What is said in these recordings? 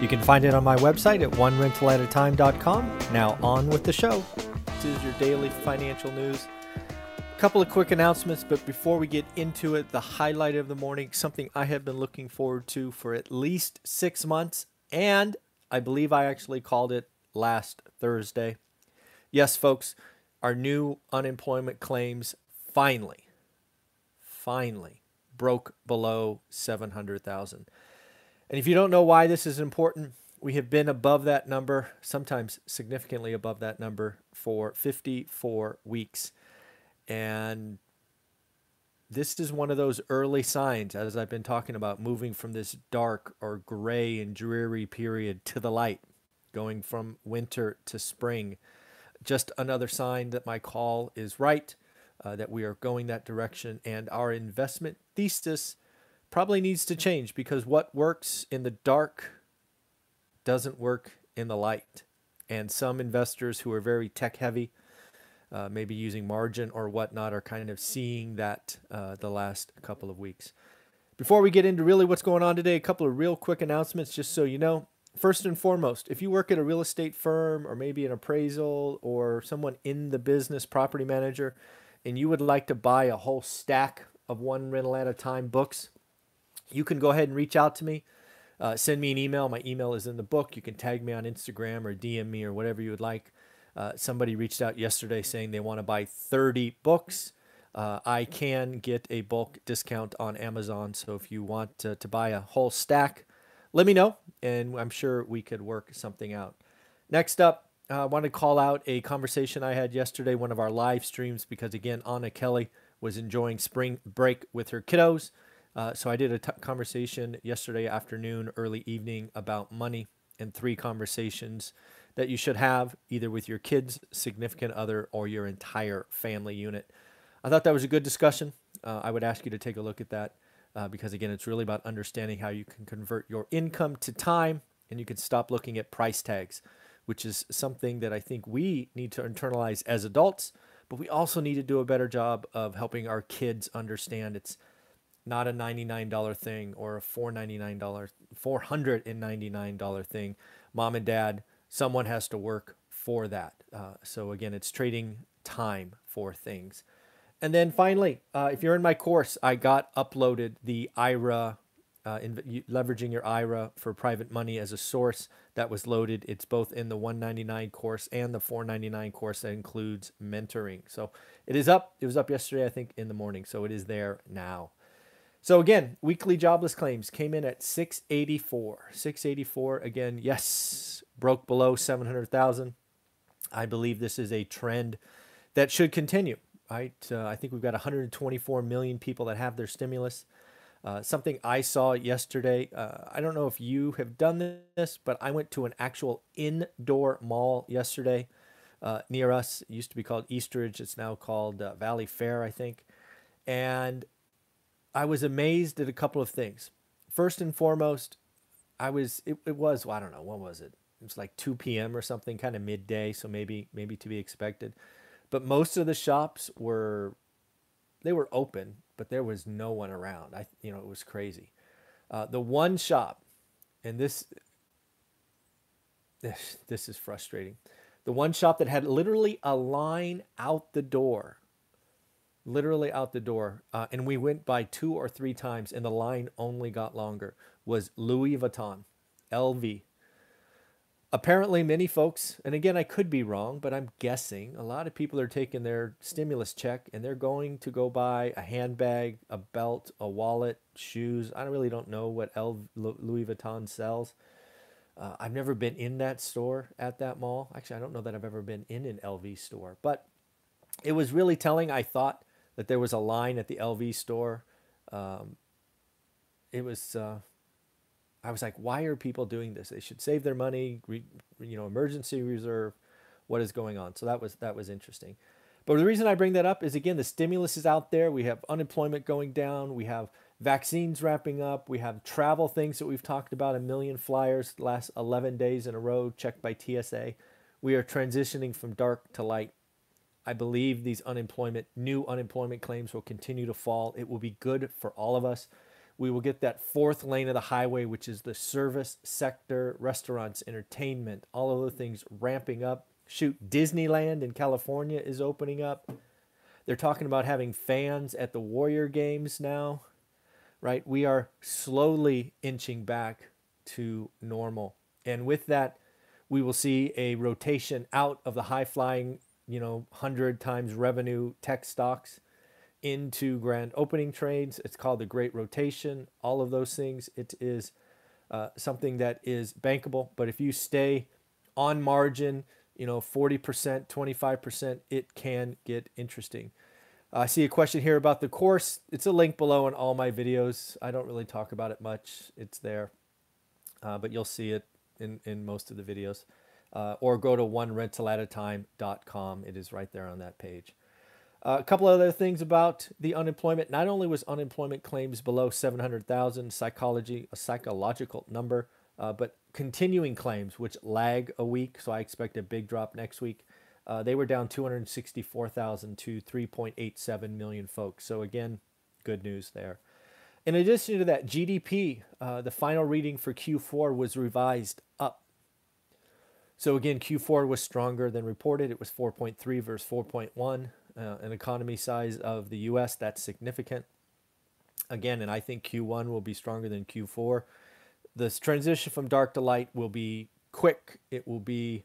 You can find it on my website at onerentalatatime.com. Now, on with the show. This is your daily financial news. A couple of quick announcements, but before we get into it, the highlight of the morning, something I have been looking forward to for at least six months, and I believe I actually called it last Thursday. Yes, folks, our new unemployment claims finally, finally broke below 700,000. And if you don't know why this is important, we have been above that number, sometimes significantly above that number, for 54 weeks. And this is one of those early signs, as I've been talking about, moving from this dark or gray and dreary period to the light, going from winter to spring. Just another sign that my call is right, uh, that we are going that direction, and our investment thesis probably needs to change because what works in the dark doesn't work in the light. And some investors who are very tech heavy, uh, maybe using margin or whatnot, are kind of seeing that uh, the last couple of weeks. Before we get into really what's going on today, a couple of real quick announcements just so you know. First and foremost, if you work at a real estate firm or maybe an appraisal or someone in the business, property manager, and you would like to buy a whole stack of one rental at a time books, you can go ahead and reach out to me. Uh, send me an email. My email is in the book. You can tag me on Instagram or DM me or whatever you would like. Uh, somebody reached out yesterday saying they want to buy 30 books. Uh, I can get a bulk discount on Amazon. So if you want to, to buy a whole stack, let me know, and I'm sure we could work something out. Next up, uh, I want to call out a conversation I had yesterday, one of our live streams, because again, Anna Kelly was enjoying spring break with her kiddos. Uh, so I did a conversation yesterday afternoon, early evening about money and three conversations that you should have either with your kids, significant other, or your entire family unit. I thought that was a good discussion. Uh, I would ask you to take a look at that uh, because, again, it's really about understanding how you can convert your income to time and you can stop looking at price tags, which is something that I think we need to internalize as adults, but we also need to do a better job of helping our kids understand it's not a $99 thing or a $499 $499 thing. Mom and dad someone has to work for that. Uh, so again it's trading time for things. And then finally uh, if you're in my course i got uploaded the ira uh, in, leveraging your ira for private money as a source that was loaded. It's both in the 199 course and the 499 course that includes mentoring. So it is up it was up yesterday i think in the morning. So it is there now so again, weekly jobless claims came in at 684. 684 again, yes, broke below 700,000. I believe this is a trend that should continue. Right? Uh, I think we've got 124 million people that have their stimulus. Uh, something I saw yesterday. Uh, I don't know if you have done this, but I went to an actual indoor mall yesterday uh, near us. It used to be called Eastridge. It's now called uh, Valley Fair, I think. And I was amazed at a couple of things. First and foremost, I was it, it was well, I don't know what was it. It was like 2 p.m. or something, kind of midday, so maybe maybe to be expected. But most of the shops were they were open, but there was no one around. I you know it was crazy. Uh, the one shop, and this this is frustrating. The one shop that had literally a line out the door literally out the door. Uh, and we went by two or three times, and the line only got longer. Was Louis Vuitton, LV. Apparently, many folks, and again, I could be wrong, but I'm guessing a lot of people are taking their stimulus check and they're going to go buy a handbag, a belt, a wallet, shoes. I really don't know what L- Louis Vuitton sells. Uh, I've never been in that store at that mall. Actually, I don't know that I've ever been in an LV store, but it was really telling. I thought that there was a line at the LV store. Um, it was, uh, I was like, why are people doing this? They should save their money, re- you know emergency reserve, what is going on. So that was that was interesting. But the reason I bring that up is again the stimulus is out there. We have unemployment going down. We have vaccines wrapping up. We have travel things that we've talked about a million flyers last 11 days in a row checked by TSA. We are transitioning from dark to light. I believe these unemployment new unemployment claims will continue to fall. It will be good for all of us. We will get that fourth lane of the highway, which is the service sector, restaurants, entertainment, all of the things ramping up. Shoot, Disneyland in California is opening up. They're talking about having fans at the Warrior games now right? We are slowly inching back to normal. And with that, we will see a rotation out of the high flying, you know, 100 times revenue tech stocks into grand opening trades. It's called the Great Rotation, all of those things. It is uh, something that is bankable. But if you stay on margin, you know, 40%, 25%, it can get interesting. I see a question here about the course. It's a link below in all my videos. I don't really talk about it much. It's there, uh, but you'll see it in, in most of the videos. Uh, or go to onerentalatatime.com. It is right there on that page. Uh, a couple other things about the unemployment. Not only was unemployment claims below 700,000, psychology a psychological number, uh, but continuing claims, which lag a week. So I expect a big drop next week. Uh, they were down 264,000 to 3.87 million folks. So again, good news there. In addition to that, GDP, uh, the final reading for Q4 was revised up. So again, Q4 was stronger than reported. It was 4.3 versus 4.1. Uh, an economy size of the U.S. That's significant. Again, and I think Q1 will be stronger than Q4. This transition from dark to light will be quick. It will be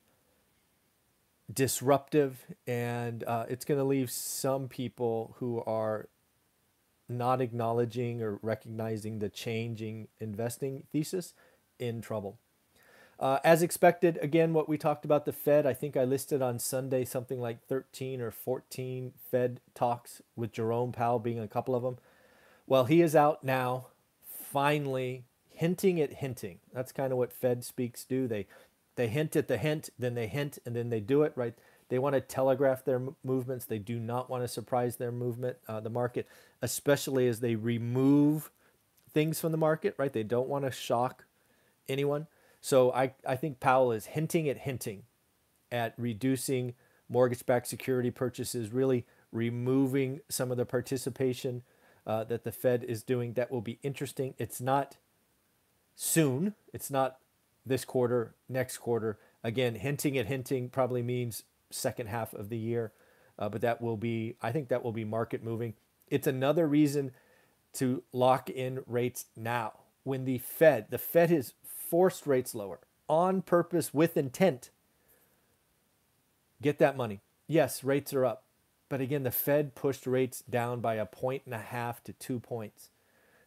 disruptive and uh, it's going to leave some people who are not acknowledging or recognizing the changing investing thesis in trouble. Uh, as expected, again, what we talked about the Fed, I think I listed on Sunday something like 13 or 14 Fed talks with Jerome Powell being a couple of them. Well, he is out now, finally hinting at hinting. That's kind of what Fed speaks do. They they hint at the hint, then they hint, and then they do it, right? They want to telegraph their movements. They do not want to surprise their movement, uh, the market, especially as they remove things from the market, right? They don't want to shock anyone. So I, I think Powell is hinting at hinting at reducing mortgage backed security purchases, really removing some of the participation uh, that the Fed is doing. That will be interesting. It's not soon, it's not this quarter, next quarter. Again, hinting at hinting probably means second half of the year, uh, but that will be, I think that will be market moving. It's another reason to lock in rates now. When the Fed, the Fed has forced rates lower on purpose with intent. Get that money. Yes, rates are up. But again, the Fed pushed rates down by a point and a half to two points.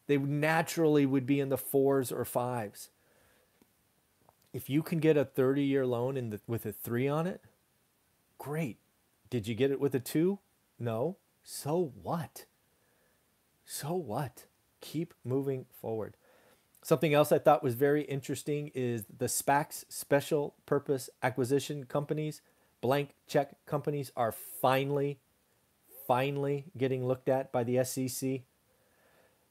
They naturally would be in the fours or fives if you can get a 30 year loan in the, with a three on it, great. Did you get it with a two? No. So what? So what? Keep moving forward. Something else I thought was very interesting is the SPACs, special purpose acquisition companies, blank check companies, are finally, finally getting looked at by the SEC.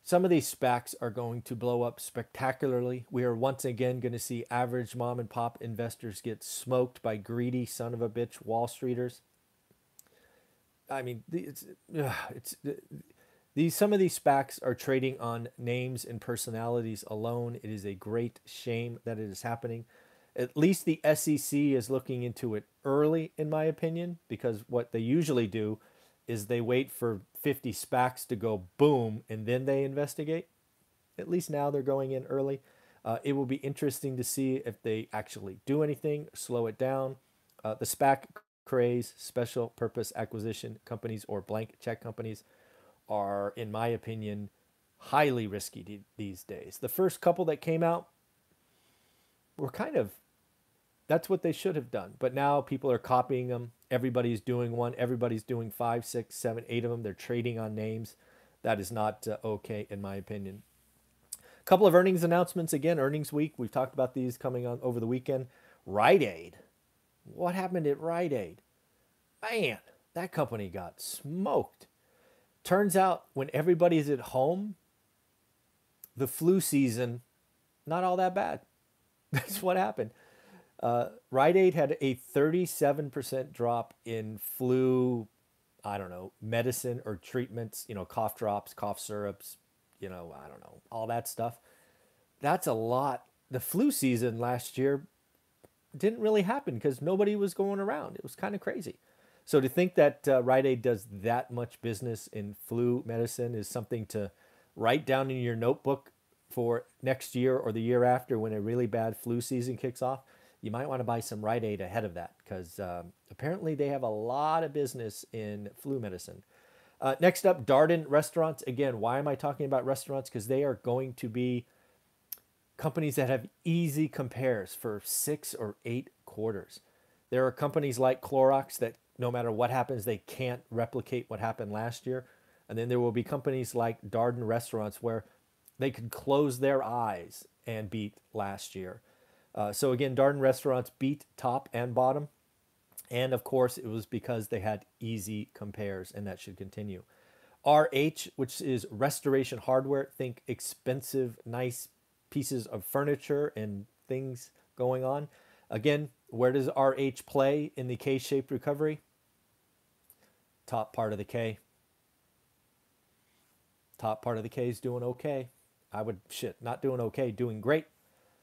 Some of these SPACs are going to blow up spectacularly. We are once again going to see average mom and pop investors get smoked by greedy son of a bitch Wall Streeters. I mean, it's it's uh, these some of these SPACs are trading on names and personalities alone. It is a great shame that it is happening. At least the SEC is looking into it early, in my opinion, because what they usually do is they wait for 50 SPACs to go boom and then they investigate. At least now they're going in early. Uh, it will be interesting to see if they actually do anything, slow it down. Uh, the SPAC craze, special purpose acquisition companies or blank check companies, are, in my opinion, highly risky these days. The first couple that came out were kind of that's what they should have done. But now people are copying them. Everybody's doing one. Everybody's doing five, six, seven, eight of them. They're trading on names. That is not uh, okay, in my opinion. A couple of earnings announcements. Again, earnings week. We've talked about these coming on over the weekend. Rite Aid. What happened at Rite Aid? Man, that company got smoked. Turns out when everybody's at home, the flu season, not all that bad. That's what happened. Uh, Rite Aid had a 37% drop in flu, I don't know, medicine or treatments, you know, cough drops, cough syrups, you know, I don't know, all that stuff. That's a lot. The flu season last year didn't really happen because nobody was going around. It was kind of crazy. So to think that uh, Rite Aid does that much business in flu medicine is something to write down in your notebook for next year or the year after when a really bad flu season kicks off. You might want to buy some Rite Aid ahead of that because um, apparently they have a lot of business in flu medicine. Uh, next up, Darden Restaurants. Again, why am I talking about restaurants? Because they are going to be companies that have easy compares for six or eight quarters. There are companies like Clorox that no matter what happens, they can't replicate what happened last year. And then there will be companies like Darden Restaurants where they could close their eyes and beat last year. Uh, so again, Darden Restaurants beat top and bottom. And of course, it was because they had easy compares, and that should continue. RH, which is restoration hardware, think expensive, nice pieces of furniture and things going on. Again, where does RH play in the K shaped recovery? Top part of the K. Top part of the K is doing okay. I would, shit, not doing okay, doing great.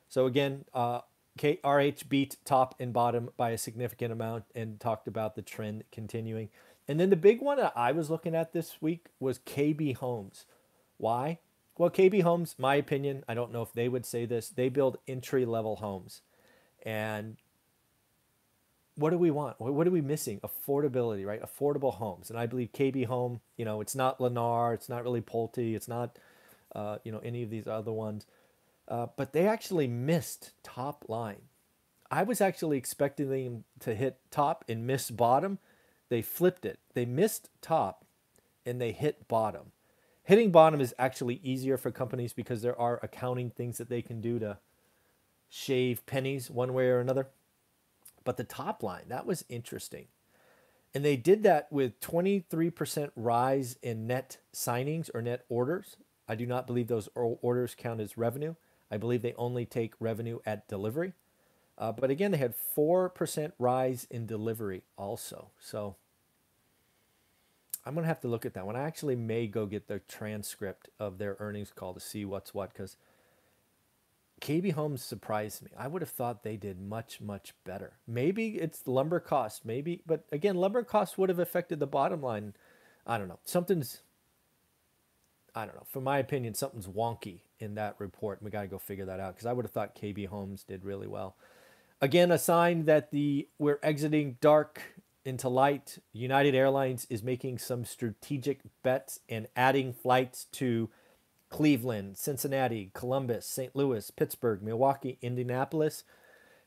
So again, uh, K, RH beat top and bottom by a significant amount and talked about the trend continuing. And then the big one that I was looking at this week was KB Homes. Why? Well, KB Homes, my opinion, I don't know if they would say this, they build entry level homes. And what do we want? What are we missing? Affordability, right? Affordable homes. And I believe KB Home, you know, it's not Lennar, it's not really Pulte, it's not, uh, you know, any of these other ones. Uh, but they actually missed top line. I was actually expecting them to hit top and miss bottom. They flipped it. They missed top and they hit bottom. Hitting bottom is actually easier for companies because there are accounting things that they can do to shave pennies one way or another. But the top line, that was interesting. And they did that with 23% rise in net signings or net orders. I do not believe those orders count as revenue. I believe they only take revenue at delivery. Uh, but again, they had 4% rise in delivery also. So I'm gonna have to look at that one. I actually may go get the transcript of their earnings call to see what's what because KB Homes surprised me. I would have thought they did much much better. Maybe it's lumber cost, maybe, but again, lumber costs would have affected the bottom line. I don't know. Something's I don't know. For my opinion, something's wonky in that report. We got to go figure that out because I would have thought KB Homes did really well. Again, a sign that the we're exiting dark into light, United Airlines is making some strategic bets and adding flights to Cleveland, Cincinnati, Columbus, St. Louis, Pittsburgh, Milwaukee, Indianapolis,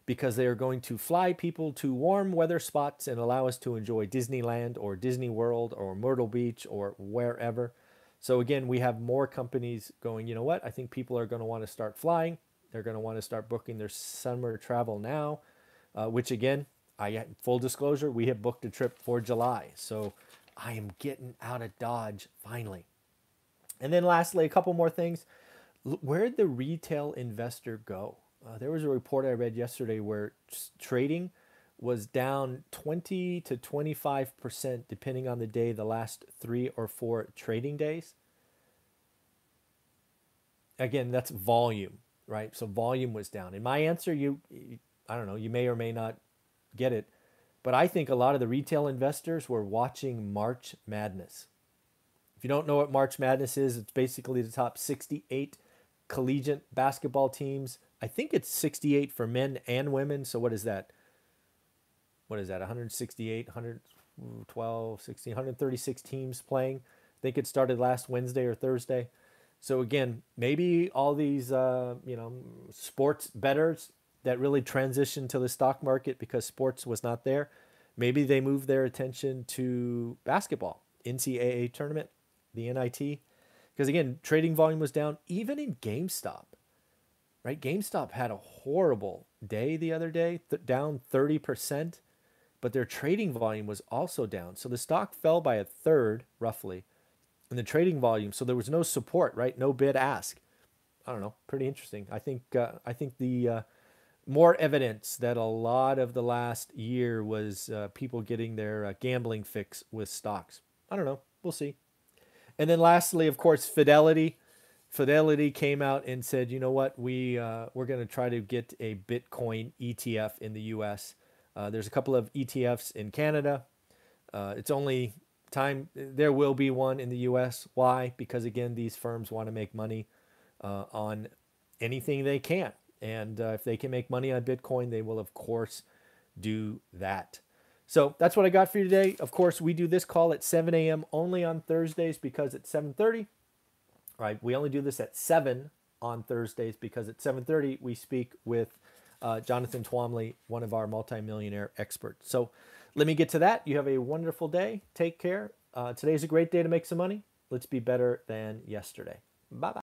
because they are going to fly people to warm weather spots and allow us to enjoy Disneyland or Disney World or Myrtle Beach or wherever. So, again, we have more companies going, you know what? I think people are going to want to start flying. They're going to want to start booking their summer travel now, uh, which again, I full disclosure, we have booked a trip for July. So I am getting out of Dodge finally. And then lastly, a couple more things. Where did the retail investor go? Uh, there was a report I read yesterday where trading was down 20 to 25% depending on the day the last 3 or 4 trading days. Again, that's volume, right? So volume was down. And my answer you I don't know, you may or may not get it. But I think a lot of the retail investors were watching March Madness. If you don't know what March Madness is, it's basically the top 68 collegiate basketball teams. I think it's 68 for men and women. So what is that? What is that? 168, 112, 16, 136 teams playing. I think it started last Wednesday or Thursday. So again, maybe all these uh, you know sports betters that really transitioned to the stock market because sports was not there. Maybe they moved their attention to basketball, NCAA tournament, the NIT. Because again, trading volume was down even in GameStop. right? GameStop had a horrible day the other day, th- down 30%, but their trading volume was also down. So the stock fell by a third, roughly, in the trading volume. So there was no support, right? No bid ask. I don't know. Pretty interesting. I think uh, I think the uh, more evidence that a lot of the last year was uh, people getting their uh, gambling fix with stocks. I don't know. We'll see. And then lastly, of course, Fidelity. Fidelity came out and said, you know what, we uh, we're going to try to get a Bitcoin ETF in the U.S. Uh, there's a couple of ETFs in Canada. Uh, it's only time there will be one in the U.S. Why? Because again, these firms want to make money uh, on anything they can, and uh, if they can make money on Bitcoin, they will of course do that. So that's what I got for you today. Of course, we do this call at 7 a.m. only on Thursdays because it's 7:30 right? We only do this at 7 on Thursdays because at 7:30 we speak with uh, Jonathan Twombly, one of our multimillionaire experts. So let me get to that. You have a wonderful day. Take care. Uh, today's a great day to make some money. Let's be better than yesterday. Bye bye.